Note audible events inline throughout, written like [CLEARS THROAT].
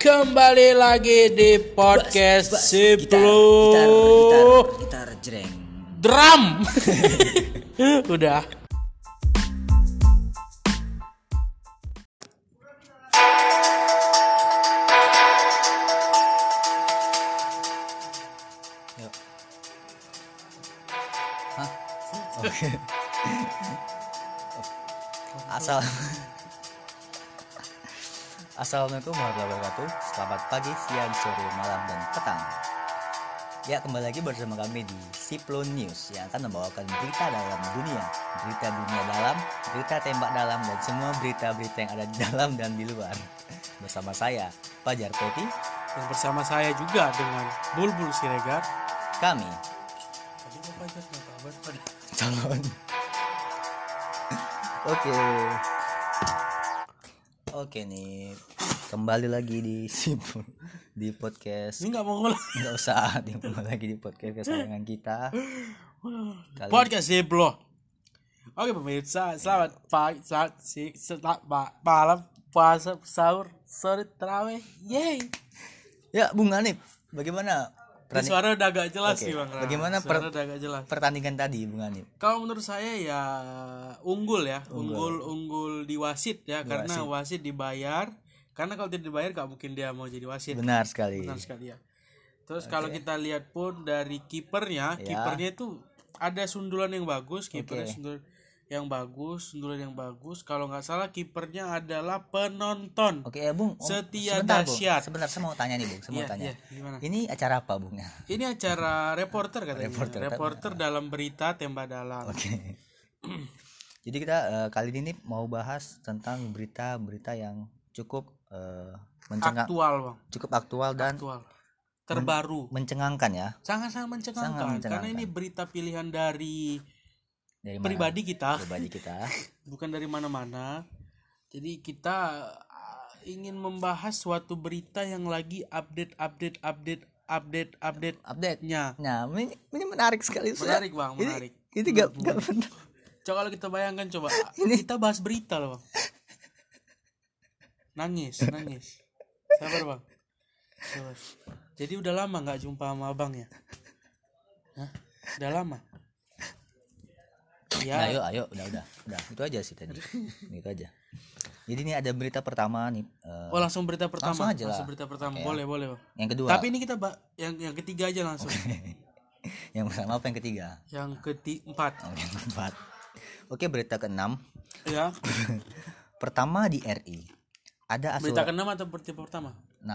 Kembali lagi di podcast Gitar, Siplu gitar, gitar, gitar jreng. Drum Udah Assalamualaikum warahmatullahi wabarakatuh. Selamat pagi, siang, sore, malam, dan petang. Ya kembali lagi bersama kami di Siplo News Yang akan membawakan berita dalam dunia. Berita dunia dalam, berita tembak dalam Dan semua berita-berita yang ada di dalam dan di luar. Bersama saya, Fajar Peti. Dan bersama saya juga dengan Bulbul Siregar. Kami, Tadi apa aja nggak kabar pada calon oke oke nih kembali lagi di Sipul di podcast. Ini nggak mau ngulang nggak usah kembali lagi di podcast kesayangan kita. Kali- Podcast Siplu Oke pemirsa Selamat pagi Selamat si, selamat ma- malam Puasa sahur Sore terawih. Yeay. Ya Bung Hanif bagaimana pertanding- suara udah agak jelas Oke, sih bang bagaimana Suara per- udah agak jelas pertandingan tadi Bung Hanif Kalau menurut saya ya unggul ya, unggul unggul, di wasit ya, karena wasit. dibayar. Karena kalau tidak dibayar gak mungkin dia mau jadi wasit. benar sekali Benar sekali ya. Terus kalau kita lihat pun dari kipernya, Ya. kipernya itu ada sundulan yang bagus, kipernya sundulan yang bagus, sundulan yang bagus. Kalau nggak salah kipernya adalah penonton. oke ya Bung Om, Setia sebentar, Bung. dahsyat. sebentar saya mau tanya nih Bung saya mau Iya, tanya gimana? ini acara apa Bung [LAUGHS] Ini acara reporter katanya. Reporter, Reporter, dalam berita tembak dalam. Oke. [CLEARS THROAT] Jadi kita eh, kali ini mau bahas tentang berita-berita yang cukup eh, mencengang, Aktual bang, cukup aktual dan aktual, terbaru. mencengangkan ya sangat-sangat mencengangkan Sangat mencengangkan. karena ini berita pilihan dari dari mana? pribadi kita pribadi kita. [LAUGHS] bukan dari mana-mana jadi kita uh, ingin membahas suatu berita yang lagi update update update update update Update. nya Nah, ini, ini menarik sekali. Menarik bang Ini, menarik ini gak, gak benar. coba kalau kita bayangkan coba [LAUGHS] kita bahas berita loh bang nangis nangis sabar bang sabar jadi udah lama nggak jumpa sama abang ya Hah? udah lama Nah, ya ayo, ayo, udah, udah, udah. Itu aja sih tadi. [LAUGHS] Itu aja. Jadi ini ada berita pertama nih. eh, Oh langsung berita pertama. Langsung aja lah. Langsung berita pertama. boleh, boleh, Bang. yang kedua. Tapi ini kita yang yang ketiga aja langsung. [LAUGHS] yang pertama apa yang ketiga? yang keempat. Oh, yang keempat. Oke, berita keenam. Ya. [LAUGHS] Pertama di RI. Ada Berita asuran keenam atau berita pertama? 6.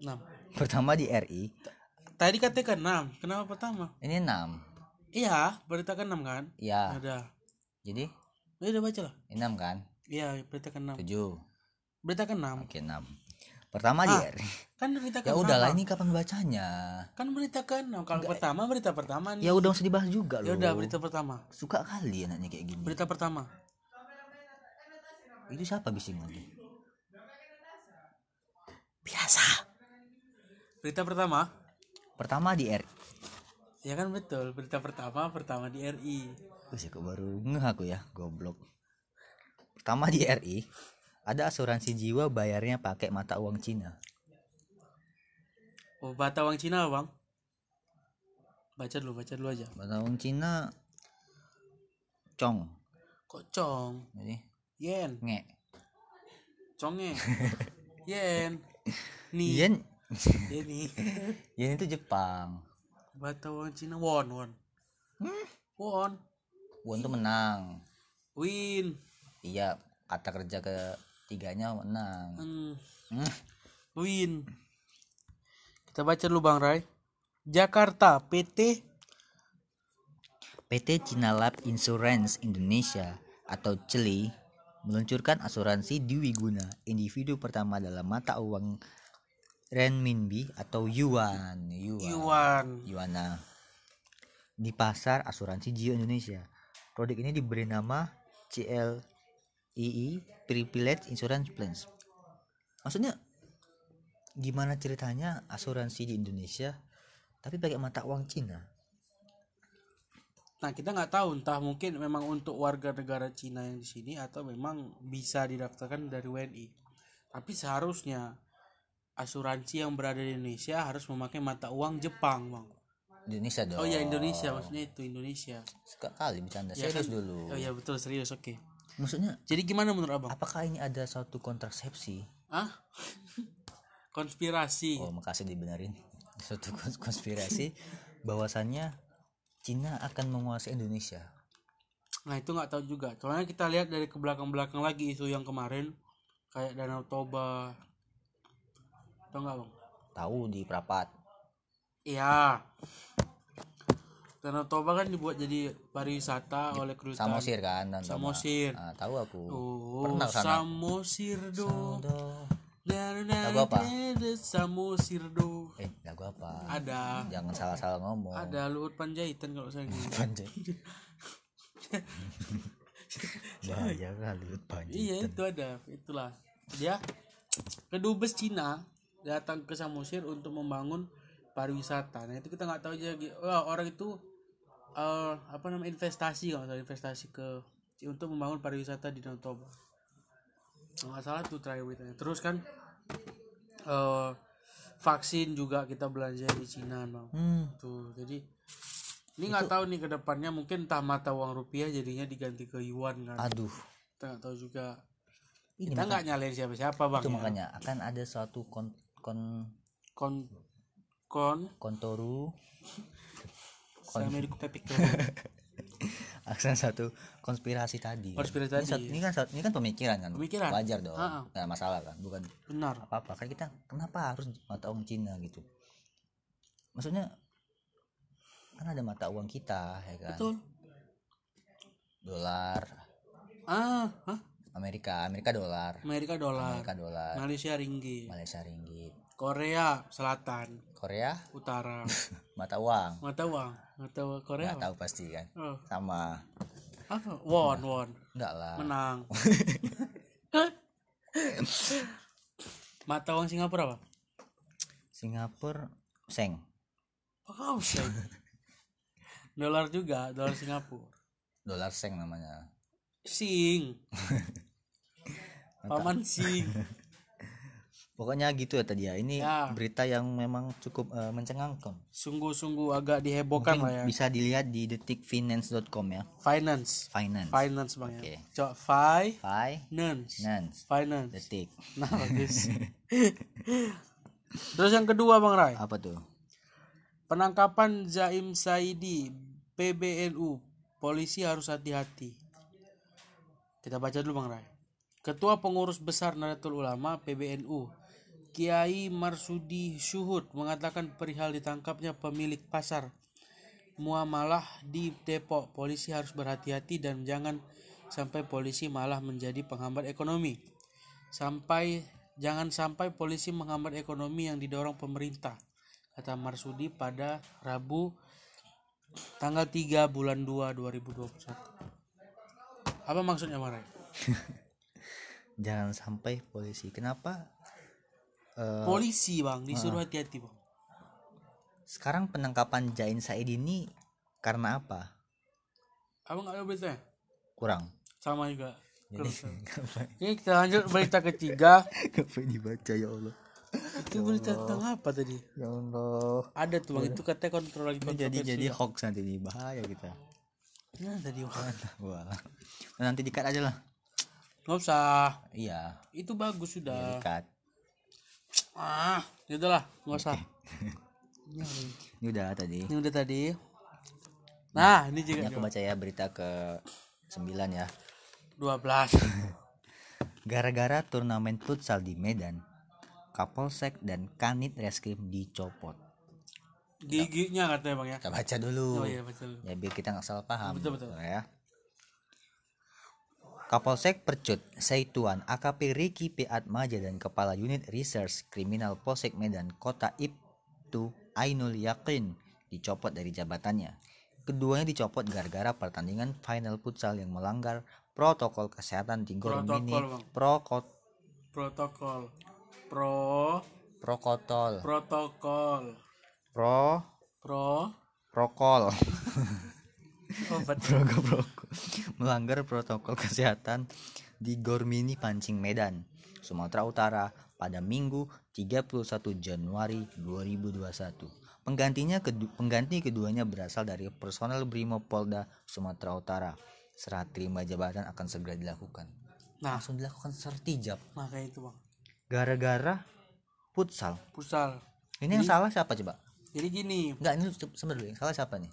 Enam. Pertama di RI. Tadi katanya keenam. Kenapa pertama? Ini 6. Iya, berita keenam kan? Ya. Ada. Jadi Ya udah baca lah. 6 kan? Iya, berita keenam. 7. Berita keenam. Oke, 6. Pertama di RI. Kan berita Ya keenam. udahlah ini kapan bacanya? Kan berita keenam. Kalau pertama berita pertama nih. Ya udah usah dibahas juga Ya loh. udah berita pertama. Suka kali anaknya kayak gini. Berita pertama. Itu siapa bising lagi? Biasa. Berita pertama. Pertama di RI. Ya kan betul. Berita pertama pertama di RI. Wih, kok baru ngeh aku ya, goblok. Pertama di RI, ada asuransi jiwa bayarnya pakai mata uang Cina. Oh, bata uang Cina, Bang. Baca dulu, baca dulu aja. Mata uang Cina cong. Kok cong? Jadi Yen, nge. conge. [LAUGHS] Yen. Nih, Yen, ini. [LAUGHS] yen itu Jepang. Bata uang Cina won, won. Won. Won tuh menang. Win. Iya, kata kerja ketiganya menang. Hmm. Hmm. Win. Kita baca dulu Bang Rai. Jakarta PT PT Cina Lab Insurance Indonesia atau CELI meluncurkan asuransi Dwiguna individu pertama dalam mata uang renminbi atau yuan. Yuan. Iwan. Yuana di pasar asuransi jiwa Indonesia. Produk ini diberi nama CLII Privilege Insurance Plans. Maksudnya gimana ceritanya asuransi di Indonesia tapi pakai mata uang Cina? Nah kita nggak tahu entah mungkin memang untuk warga negara Cina yang di sini atau memang bisa didaftarkan dari WNI. Tapi seharusnya asuransi yang berada di Indonesia harus memakai mata uang Jepang bang. Indonesia dong. Oh ya Indonesia. Maksudnya itu Indonesia. Sekali bercanda. Ya serius kan? dulu. Oh ya betul. Serius oke. Maksudnya jadi gimana menurut abang? apakah ini ada suatu kontrasepsi? Ah konspirasi. Oh makasih dibenerin. Suatu kons- konspirasi bahwasannya Cina akan menguasai Indonesia. Nah itu nggak tahu juga. Soalnya kita lihat dari ke belakang-belakang lagi isu yang kemarin kayak Danau Toba. Tahu nggak bang? tahu di Prapat Iya. Danau Toba kan dibuat jadi pariwisata oleh kedutaan. Samosir kan dan Samosir. nah, tahu aku Oh, Pernah ke sana? Samosir do. Lagu apa? Samosir do. eh lagu apa Ada. jangan salah-salah ngomong Ada Luhut Panjaitan kalau saya ingat. Panjang. Bahaya kali panjang. Iya itu ada, itulah dia kedubes Cina datang ke Samosir untuk membangun pariwisata. Nah itu kita nggak tahu aja, wah orang itu eh, apa namanya investasi kalau investasi ke untuk membangun pariwisata di Danau Toba. Nggak salah tuh terakhir beritanya. Terus kan eh, vaksin juga kita belanja di Cina bang. Hmm, Tuh jadi ini nggak tahu nih ke depannya mungkin entah mata uang rupiah jadinya diganti ke yuan kan. aduh. Kita nggak tahu juga Ini kita nggak nyalain siapa-siapa bang itu ya. makanya akan ada suatu kon kon kon kon kontoru pepik [LAUGHS] akan satu konspirasi tadi. Konspirasi Ini tadi. satu- Ini, kan satu- ini kan pemikiran kan. Pemikiran. Wajar dong. Ha-ha. Nggak masalah kan. Bukan benar apa-apa kan kita kenapa harus mata uang Cina gitu. Maksudnya kan ada mata uang kita ya kan. betul Dolar ah hah? Amerika, Amerika dolar. Amerika dolar Amerika dolar. Malaysia ringgit Malaysia ringgit. Korea Selatan Korea Utara [LAUGHS] mata uang. mata uang mata uang Korea Nggak tahu pasti kan. oh, Sama. apa won won Enggak lah. menang [LAUGHS] mata uang Singapura apa Singapura seng. oh sih [LAUGHS] dolar juga dolar Singapura Dolar seng namanya. sing paman sing [LAUGHS] Pokoknya gitu ya tadi ya. Ini Ya. berita yang memang cukup eh, mencengangkan. sungguh-sungguh agak dihebohkan lah ya Bisa dilihat di detikfinance.com ya. finance Finance. finance bang ya Oke. coba finance Finance. finance Detik. [LAUGHS] nah bagus terus yang kedua bang Rai Apa tuh? penangkapan Zaim Saidi PBNU polisi harus hati-hati kita baca dulu bang Rai Ketua Pengurus Besar Nahdlatul Ulama PBNU Kiai Marsudi Syuhud mengatakan perihal ditangkapnya pemilik pasar. Muamalah di Depok polisi harus berhati-hati dan jangan sampai polisi malah menjadi penghambat ekonomi. Sampai jangan sampai polisi menghambat ekonomi yang didorong pemerintah kata Marsudi pada Rabu tanggal 3 bulan 2 2021 apa maksudnya Marai? [LAUGHS] Jangan sampai polisi. Kenapa? Eh, polisi bang disuruh hati-hati bang sekarang penangkapan Jain Said ini karena apa? abang nggak ada beritanya? Kurang. sama juga Jadi [LAUGHS] ini kita lanjut berita ketiga [LAUGHS] Ngapain dibaca ya Allah? itu berita tentang apa tadi? Ya Allah. ada tuh bang itu katanya kontrol lagi Ini jadi jadi hoax nanti nih bahaya kita. Nah, tadi Wah. [LAUGHS] Nanti dikat aja lah. Nggak usah Iya, itu bagus sudah dikat. ah ya udahlah nggak usah ini, udah tadi. ini udah tadi nah ini juga Ini aku baca ya berita ke 9 ya. 12 [LAUGHS] Gara-gara turnamen futsal di Medan, Kapolsek dan Kanit Reskrim dicopot. giginya katanya bang ya Kita baca dulu. oh iya betul Ya biar kita nggak salah paham. Betul, betul. Ya. Kapolsek Percut Saituan AKP Riki P. Atmaja dan Kepala Unit Research Kriminal Polsek Medan Kota Ibtu Ainul Yakin dicopot dari jabatannya. Keduanya dicopot gara-gara pertandingan final futsal yang melanggar protokol kesehatan di Gor Protokol, Mini. Prokot protokol pro Prokotol protokol Pro pro Prokol [LAUGHS] obat [LAUGHS] Progo Progo melanggar protokol kesehatan di Gor Mini Pancing Medan, Sumatera Utara pada Minggu 31 Januari 2021. Penggantinya kedu- pengganti keduanya berasal dari personel Brimopolda Sumatera Utara. Serah terima jabatan akan segera dilakukan. Nah, Langsung dilakukan sertijab nah kayak itu bang. gara-gara futsal. Futsal. Ini yang salah siapa coba? Jadi gini, Enggak, ini. Yang salah siapa nih?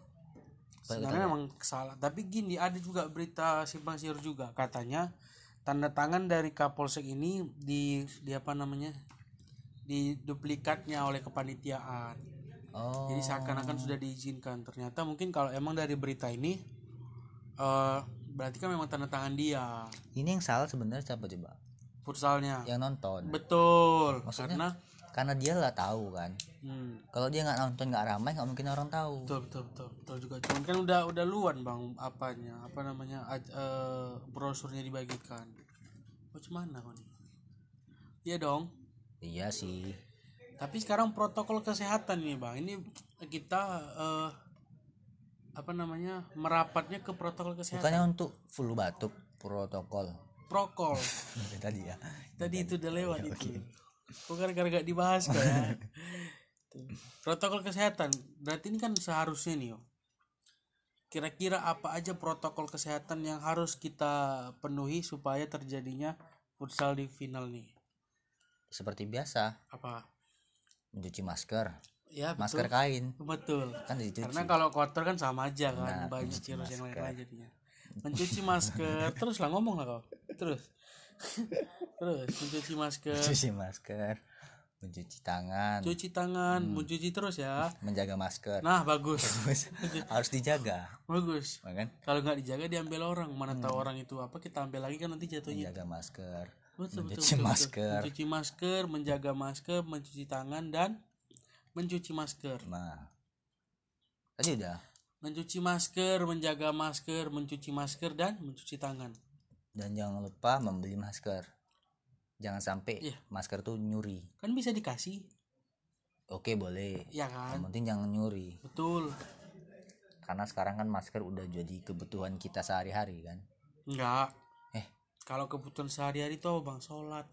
Sebenarnya memang salah. Tapi gini, ada juga berita simpang siur juga. Katanya tanda tangan dari Kapolsek ini di di apa namanya? di duplikatnya oleh kepanitiaan. Oh. Jadi seakan-akan sudah diizinkan. Ternyata mungkin kalau emang dari berita ini eh berarti kan memang tanda tangan dia Ini yang salah sebenarnya siapa coba? futsalnya. Yang nonton. Betul. Maksudnya? Karena Karena dia lah tahu kan. hmm, Kalau dia nggak nonton nggak ramai nggak mungkin orang tahu. betul betul betul betul juga. Cuman kan udah udah luan bang apanya apa namanya eh, brosurnya dibagikan. Mana kau nih? Iya dong. Iya sih. Tapi sekarang protokol kesehatan nih bang. Ini kita eh, apa namanya merapatnya ke protokol kesehatan. Bukannya untuk flu batuk protokol. Prokol. [LAUGHS] Tadi ya. Tadi itu udah lewat itu. Kok gara-gara gak dibahas. [LAUGHS] Tuh. Protokol kesehatan. Berarti ini kan seharusnya nih, yo. Kira-kira apa aja protokol kesehatan yang harus kita penuhi supaya terjadinya futsal di final nih? Seperti biasa Apa? mencuci masker, Ya, betul. masker kain Betul. kan dicuci. Karena kalau kotor kan sama aja kan, Nah, banyak virus yang masker. lain-lain jadinya. Mencuci masker, [LAUGHS] terus lah ngomong lah kau. Terus. Terus mencuci masker, mencuci masker, mencuci tangan, cuci tangan, mencuci terus ya. menjaga masker. Nah, bagus. Harus dijaga, Bagus. kan? Kalau nggak dijaga diambil orang. Mana tahu Hmm. orang itu apa kita ambil lagi kan nanti jatuhnya. Menjaga masker, Betul, betul, mencuci betul, betul. masker. Mencuci masker, menjaga masker, mencuci tangan dan mencuci masker. Nah, tadi udah. Mencuci masker, menjaga masker, mencuci masker dan mencuci tangan. Dan jangan lupa membeli masker. Jangan sampai Iya. masker tuh nyuri. Kan bisa dikasih, Oke boleh. ya kan? Yang penting jangan nyuri. Betul. Karena sekarang kan masker udah jadi kebutuhan kita sehari-hari kan. Enggak. Eh. Kalau kebutuhan sehari-hari tuh bang sholat.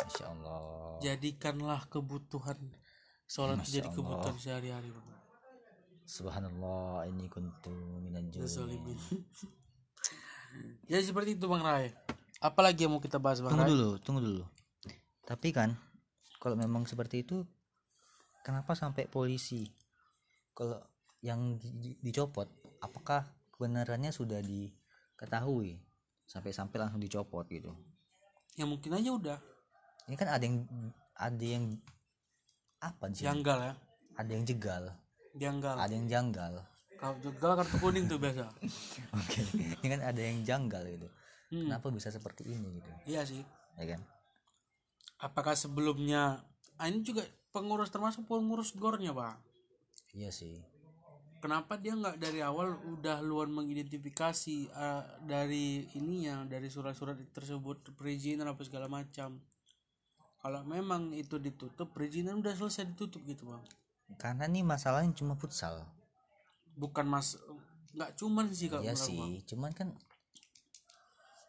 Masya Allah. Jadikanlah kebutuhan sholat Masya jadi Allah. kebutuhan sehari-hari bang. Subhanallah ini kuntu minan Zalimin. [LAUGHS] ya seperti itu Bang Rai. Apalagi yang mau kita bahas Bang Tunggu Rai? dulu, tunggu dulu. Tapi kan kalau memang seperti itu kenapa sampai polisi kalau yang di- di- dicopot apakah kebenarannya sudah diketahui sampai-sampai langsung dicopot gitu. Ya mungkin aja udah. Ini kan ada yang ada yang apa sih? Janggal ya. Ada yang jegal, Janggal. ada yang janggal. Kalau jegal kartu kuning tuh biasa. [LAUGHS] Oke. Ini kan ada yang janggal gitu. Hmm. Kenapa bisa seperti ini gitu? Iya sih. Ya kan? Apakah sebelumnya ah, ini juga pengurus termasuk pengurus gornya Bang. Iya sih. Kenapa dia nggak dari awal udah luan mengidentifikasi eh, dari ininya dari surat-surat tersebut perizinan apa segala macam. Kalau memang itu ditutup perizinan udah selesai ditutup gitu bang. Karena nih masalahnya cuma futsal. Bukan mas nggak cuman sih kalau Iya menurut gua. sih, cuman kan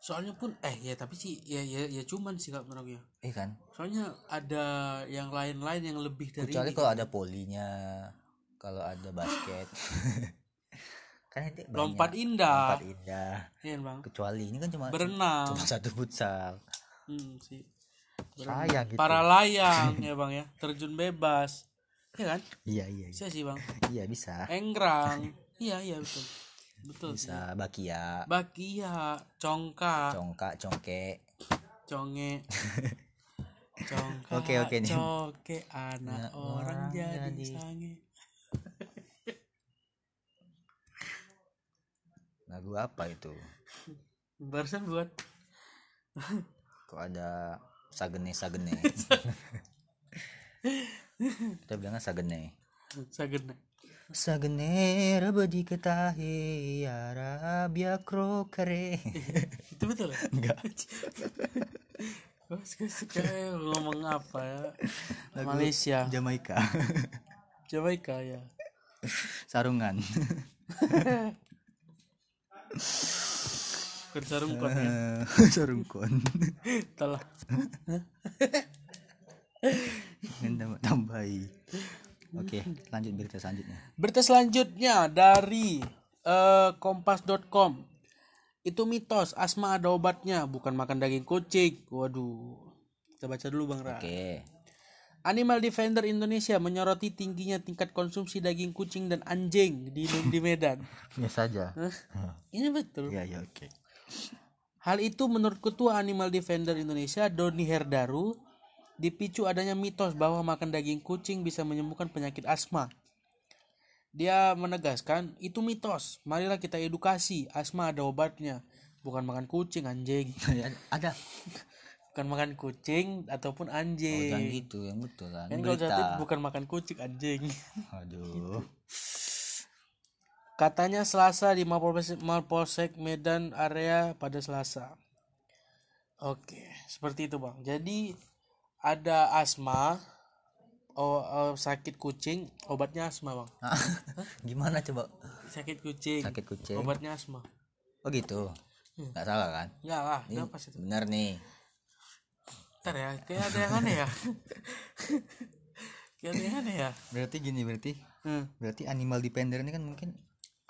soalnya pun eh ya tapi sih ya ya ya cuman sih kalau menurut gua. eh kan soalnya ada yang lain-lain yang lebih dari kecuali ini. kalau ada polinya, kalau ada basket. [GASPS] kan itu banyak. lompat indah Lompat indah. Iya bang Kecuali ini kan cuma berenang cuma satu futsal. hmm, sih Sayang gitu. para layang ya bang ya terjun bebas ya kan Iya iya. Iya, bisa sih bang [LAUGHS] iya bisa. enggrang iya iya betul betul sih. Bisa bakia, bakia congkak congkak, congke. conge [LAUGHS] congkak Oke, oke, nih. coke anak Ya, orang orang jadi jadi- sange [LAUGHS] Lagu apa itu? barusan buat Kok ada sagene sagene? [LAUGHS] Kita bilangnya sagene. sagena Sagene raba diketahi Arabia kro kare. [LAUGHS] itu betul ya? Enggak. [LAUGHS] Suka ya ngomong apa ya Malaysia Jamaika. Jamaika ya Sarungan. Kan sarung kon ya Sarungkon. telah Minta tambahi. Oke, lanjut berita selanjutnya. Berita selanjutnya dari eh, kompas.com. Itu mitos, asma ada obatnya, bukan makan daging kucing. Waduh. Kita baca dulu Bang Ra. Oke. Animal Defender Indonesia menyoroti tingginya tingkat konsumsi daging kucing dan anjing di di Medan. [LAUGHS] Biasa aja. Hah? Ini betul. Iya, ya, oke. Hal itu menurut Ketua Animal Defender Indonesia Doni Herdaru dipicu adanya mitos bahwa makan daging kucing bisa menyembuhkan penyakit asma. Dia menegaskan itu mitos. Marilah kita edukasi. Asma ada obatnya. Bukan makan kucing anjing. [LAUGHS] ada. Bukan makan kucing ataupun Oh, jangan anjing. gitu, yang betul kan. Kalau jatuh bukan makan kucing anjing. [LAUGHS] Aduh. Katanya Selasa di Mapolsek, Mapolsek Medan area pada Selasa. Oke, seperti itu bang. Jadi ada asma, oh, oh, sakit kucing, obatnya asma bang. Ah, [LAUGHS] Gimana coba? Sakit kucing, Sakit kucing. obatnya asma. Oh gitu. Hmm. Nggak salah kan? Enggak lah, Ini pas itu. bener nih. Ntar ya, kayak ada yang aneh ya. [LAUGHS] kayak ada yang aneh ya. Berarti gini berarti. Hmm. Berarti animal defender ini kan mungkin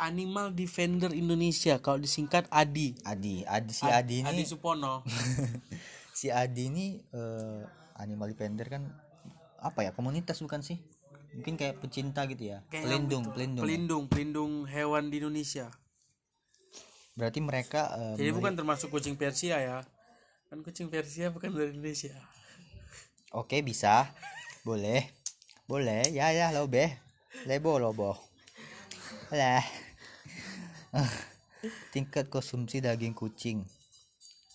Animal Defender Indonesia, kalau disingkat ADI. Adi, Adi si Adi ini Adi Supono. [LAUGHS] si Adi ini eh, animal defender kan apa ya komunitas bukan sih? Mungkin kayak pecinta gitu ya. Kayak pelindung, gitu. pelindung. pelindung, pelindung hewan di Indonesia. Berarti mereka eh, Jadi bukan termasuk kucing Persia ya. Kan kucing Persia bukan dari Indonesia. Oke bisa, boleh, boleh, ya ya lo be, lebo lo bo, lah. [LAUGHS] Tingkat konsumsi daging kucing.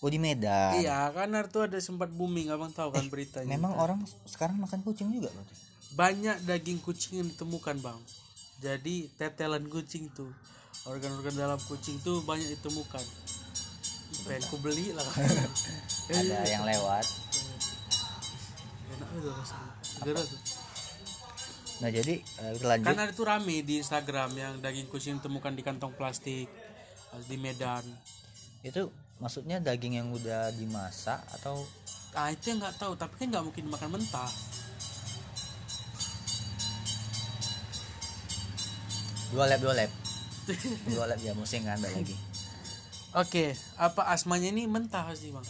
Oh di Medan. Iya, kan itu ada sempat booming, abang tahu kan beritanya. Memang orang sekarang makan kucing juga berarti. banyak daging kucing yang ditemukan bang. Jadi tetelan kucing tuh, organ-organ dalam kucing tuh banyak ditemukan. Pengen ku beli lah. [LAUGHS] Ada yang lewat. Enak tuh rasanya. Tuh. Nah jadi eh, kita lanjut. Kan ada tuh rame di Instagram yang daging kucing ditemukan di kantong plastik di Medan. Itu maksudnya daging yang udah dimasak atau Ah itu yang nggak tahu, tapi kan nggak mungkin makan mentah. dua lap dua lap [LAUGHS] dua lap ya musim kan ada lagi. Oke, apa asmanya ini mentah sih bang?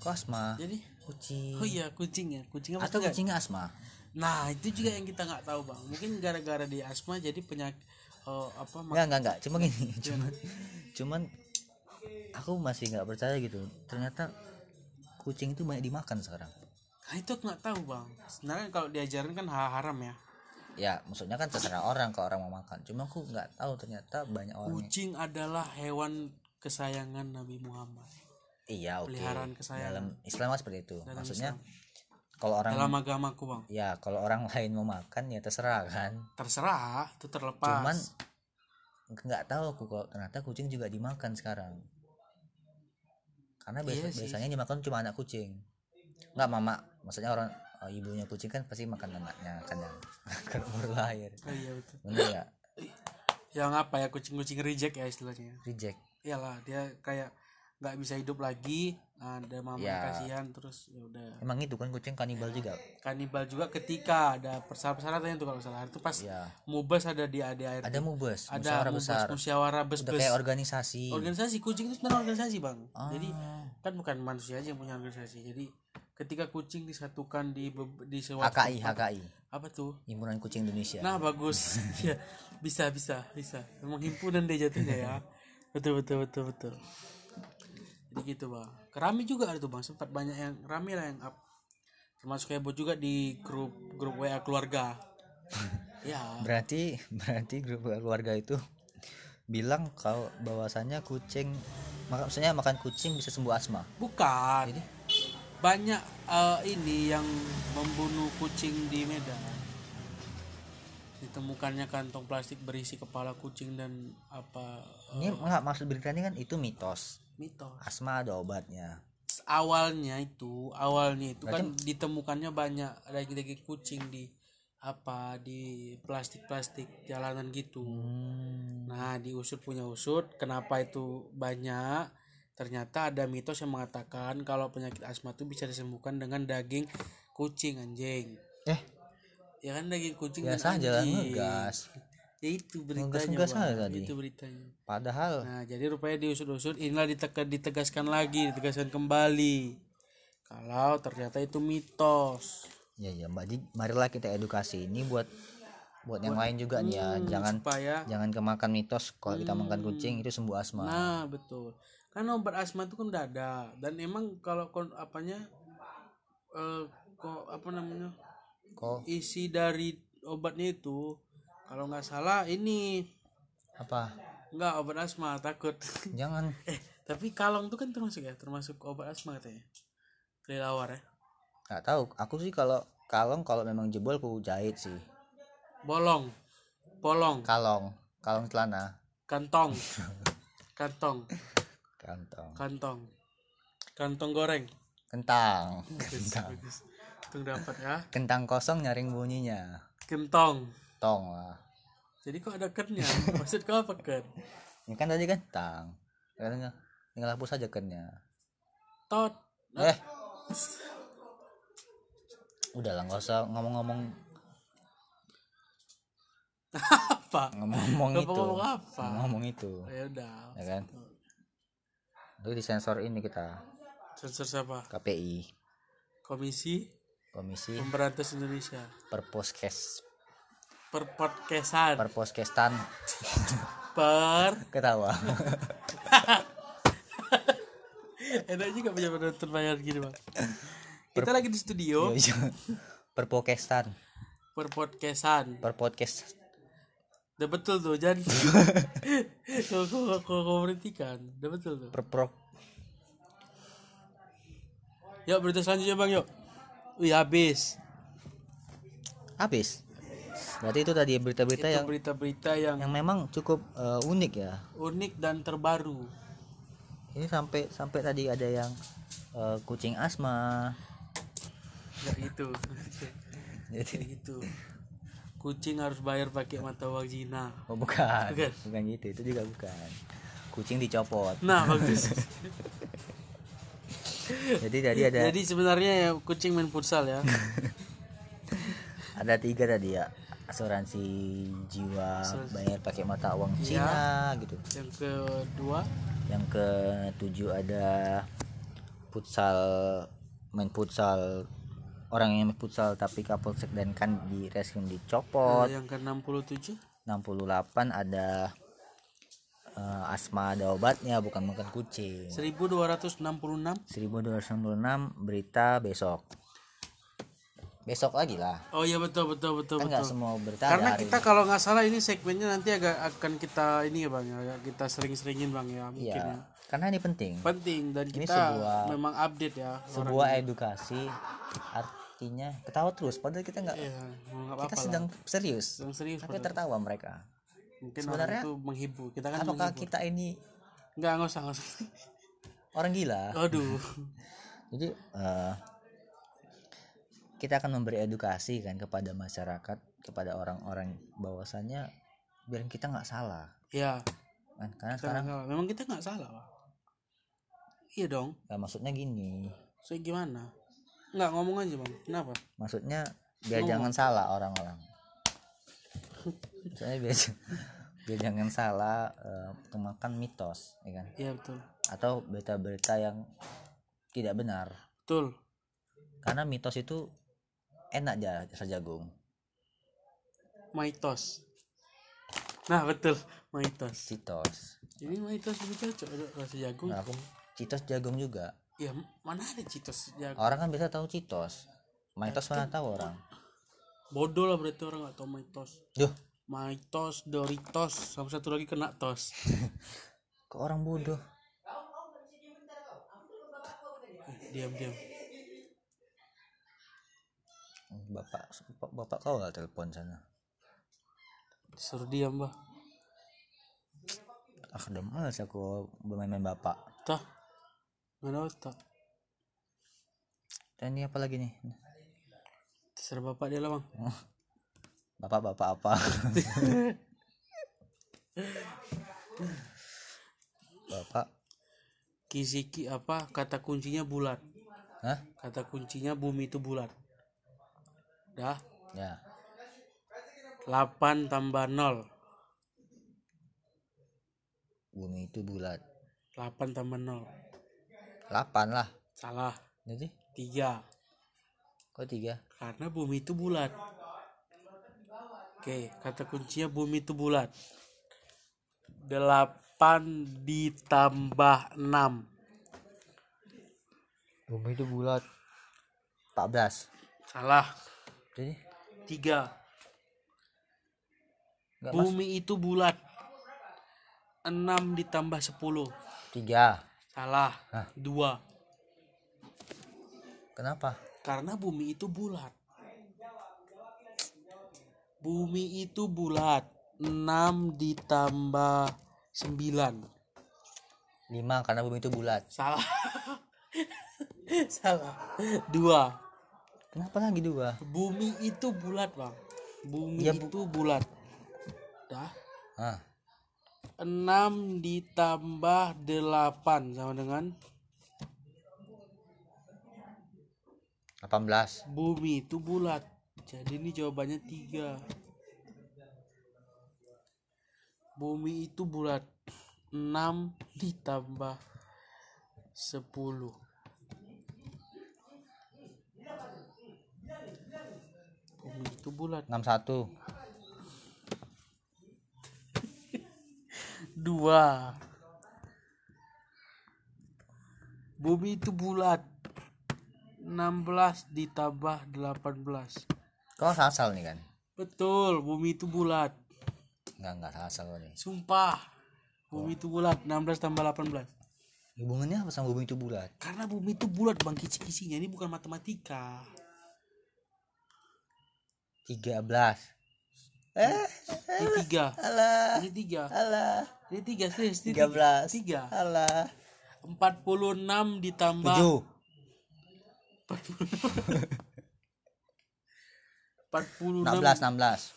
Kosma. Jadi, Kucing. oh iya kucing ya, kucing apa Atau kucingnya asma. Nah itu juga yang kita nggak tahu bang. Mungkin gara-gara di asma jadi penyakit apa? mak- Enggak enggak enggak, cuma [LAUGHS] gini, cuman cuman aku masih nggak percaya gitu. Ternyata kucing itu banyak dimakan sekarang. Nah itu aku nggak tahu bang. Sebenarnya kalau diajarin kan ha- haram ya. Ya, maksudnya kan terserah orang kalau orang mau makan. Cuma aku nggak tahu ternyata banyak orang. Kucing adalah hewan kesayangan Nabi Muhammad. Iya, oke. Peliharaan kesayangan. Dalam Islam seperti itu. Dalam maksudnya Islam. kalau orang Dalam agamaku bang, ya kalau orang [LAUGHS] lain mau makan ya terserah kan. terserah itu terlepas. Cuman nggak tahu aku kalau ternyata kucing juga dimakan sekarang. Karena biasa, Iya sih. biasanya dimakan cuma anak kucing. Nggak mama, maksudnya orang oh, ibunya kucing kan pasti makan anaknya kadang [LAUGHS] kalau baru lahir. Oh, iya betul. Bener ya? Yang apa ya kucing-kucing reject ya istilahnya. Reject. Iyalah dia kayak nggak bisa hidup lagi. Ada mama Ya. kasihan terus ya udah Emang itu kan kucing kanibal juga. kanibal juga ketika ada persyaratan itu kalau salah itu pas Ya. mubas ada di ADART Ada mubes, ada musyawarah besar. musyawarah Udah bes kayak organisasi. organisasi kucing itu sebenarnya organisasi bang jadi Ah. kan bukan manusia aja yang punya organisasi jadi ketika kucing disatukan di di suatu HKI, tempat- HKI. apa tuh Himpunan Kucing Indonesia. nah bagus [LAUGHS] ya bisa bisa bisa memang himpunan deh jatuhnya ya betul betul betul betul jadi gitu bang rame juga ada tuh bang. Sempat banyak yang rame lah yang up. Termasuk heboh juga di grup grup WA keluarga. [LAUGHS] Ya. Berarti berarti grup keluarga itu bilang kalau bahwasannya kucing maksudnya makan kucing bisa sembuh asma. bukan. Jadi? Banyak eh, ini yang membunuh kucing di Medan ditemukannya kantong plastik berisi kepala kucing dan apa eh, ini enggak maksud berita ini kan itu mitos. mitos Asma ada obatnya. awalnya itu awalnya itu kan ditemukannya banyak daging-daging kucing di apa di plastik-plastik jalanan gitu Hmm. nah diusut punya usut kenapa itu banyak ternyata ada mitos yang mengatakan kalau penyakit asma itu bisa disembuhkan dengan daging kucing anjing eh ya kan daging kucing biasa dan aja lah ngegas. Ya itu beritanya Bang. aja tadi. itu beritanya. Padahal. Nah jadi rupanya diusut-usut inilah diteka, ditegaskan lagi ditegaskan kembali. Kalau ternyata itu mitos. Ya ya mbak Di, marilah kita edukasi ini buat buat yang lain juga nih ya. Jangan supaya jangan kemakan mitos kalau kita makan kucing itu sembuh asma. Nah betul. Kan obat asma itu kan udah ada dan emang kalau kon apanya eh kok apa namanya kok isi dari obatnya itu kalau nggak salah ini. Apa? Nggak obat asma takut. [LAUGHS] Jangan. Eh tapi kalong itu kan termasuk ya? Termasuk obat asma katanya? Kelelawar ya? Nggak tahu. Aku sih kalau kalong kalau memang jebol aku jahit sih. Bolong. Polong. Kalong. Kalong celana. Kantong. [LAUGHS] Kantong. Kantong. Kantong. Kantong goreng. Kentang. bagus Untung dapat ya. Kentang kosong nyaring bunyinya. Kentong. Tong lah jadi kok ada kennya? Maksud kau apa ken? Ini kan tadi kentang. Katanya tinggal hapus aja kennya. Tot. Eh. Udah lah nggak usah ngomong-ngomong. Apa? Ngomong-ngomong itu. ngomong apa? ngomong itu. Ya udah. Ya kan? Itu disensor ini kita. Sensor siapa? KPI komisi Komisi pemberantas Indonesia. Perposkes per podcastan. Perposkestan per [LAUGHS] ketawa. [LAUGHS] Enak juga punya penonton bayar gini bang. Kita lagi di studio. Iya, iya. Perpokestan per podcastan. Perpodcast udah betul tuh jangan kau kau kau kau berhentikan? Udah betul tuh. Perpro yuk berita selanjutnya bang yuk wih habis. Habis? Berarti itu tadi berita-berita itu yang berita-berita yang yang memang cukup eh, unik ya? Unik dan terbaru. Ini sampai sampai tadi ada yang eh, kucing asma. Nggak gitu jadi [LAUGHS] kayak gitu kucing harus bayar pakai mata uang Cina. Oh bukan. Bukan. bukan gitu. Itu juga bukan. Kucing dicopot. Nah bagus [LAUGHS] jadi tadi ada jadi sebenarnya ya kucing main futsal ya. [LAUGHS] Ada tiga tadi ya. Asuransi jiwa bayar pakai mata uang Iya. Cina gitu. Yang kedua? Yang ketujuh ada futsal main futsal. Orang yang main futsal tapi kapolsek dan kan di reskrim dicopot. Yang ke 67 68 ada eh, asma ada obatnya bukan makan kucing. 1266 1296 berita besok. Besok lagi lah. Oh iya betul betul betul kan betul. semua berita karena kita kalau nggak salah ini segmennya nanti agak akan kita ini ya bang ya. Kita sering-seringin bang ya mungkin Iya, ya. karena ini penting. Penting dan Ini kita sebuah- memang update ya sebuah edukasi artinya ketawa terus. Padahal kita nggak Iya, nggak kita sedang serius. Sedang serius tapi padahal. tertawa mereka mungkin sebenarnya- itu menghibur. Kita kan apakah menghibur. kita ini nggak nggak usah nggak usah. [LAUGHS] orang gila? Aduh. [LAUGHS] Jadi eh, kita akan memberi edukasi kan kepada masyarakat kepada orang-orang bahwasannya biar kita nggak salah. Ya kan karena kita sekarang salah. memang kita nggak salah Pak. iya dong. Ya, maksudnya gini. So gimana? Nggak ngomong aja bang. Kenapa? Maksudnya biar Ngomong. jangan salah orang-orang [LAUGHS] maksudnya biar biar jangan salah eh, memakan mitos ya kan? Iya betul. Atau berita-berita yang tidak benar. Betul. Karena mitos itu enak aja rasa jagung maitos nah betul. Maitos citos. Ini maitos lebih cocok rasa jagung. Nah, aku citos jagung juga. Ya mana ada citos jagung? Orang kan biasa tahu citos. Mitos mana tahu orang. bodoh lah berarti orang nggak tahu maitos Duh, maitos doritos sama satu lagi kena tos. [LAUGHS] Kok orang bodoh? Diam diam. Bapak bapak, bapak kau lah telepon sana? Suruh diam bah ah udah males aku bermain-main bapak. Tah mana otak dan ini apa lagi nih? Terserah bapak dia lah bang bapak bapak apa bapak kisiki apa kata kuncinya bulat Hah? kata kuncinya bumi itu bulat Dah. Ya. 8 tambah 0. Bumi itu bulat. 8 tambah 0. 8 lah. Salah. Jadi 3. kok 3? Karena bumi itu bulat. Oke, kata kuncinya bumi itu bulat. 8 ditambah 6. Bumi itu bulat. 14. Salah. Jadi 3. enggak mas Bumi itu bulat. 6 ditambah 10. 3. Salah. Hah? 2. Kenapa? Karena bumi itu bulat. Bumi itu bulat. 6 ditambah 9. 5 karena bumi itu bulat. Salah. [LAUGHS] Salah. 2. Kenapa lagi 2? Bumi itu bulat, Bang. Bumi Ya, Bu. itu bulat. Dah. Ah, 6 ditambah 8 sama dengan 18. bumi itu bulat. Jadi ini jawabannya 3. Bumi itu bulat. 6 ditambah 10. Bumi itu bulat. 61. 2. [LAUGHS] Bumi itu bulat. 16 ditambah 18. Kau asal nih kan? Betul, bumi itu bulat. Enggak, enggak asal nih. Sumpah. Bumi itu bulat 16 tambah 18. Hubungannya apa sama bumi itu bulat? Karena bumi itu bulat bang kisi-kisinya ini bukan matematika. 13. Eh, Ini tiga. alah, Ini tiga. alah. Ini tiga serius. Ini 13. Tiga. Alah. 46 ditambah 7. 46 [LAUGHS] 16, 16.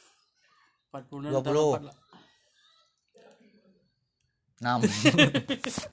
46 20. ditambah 6.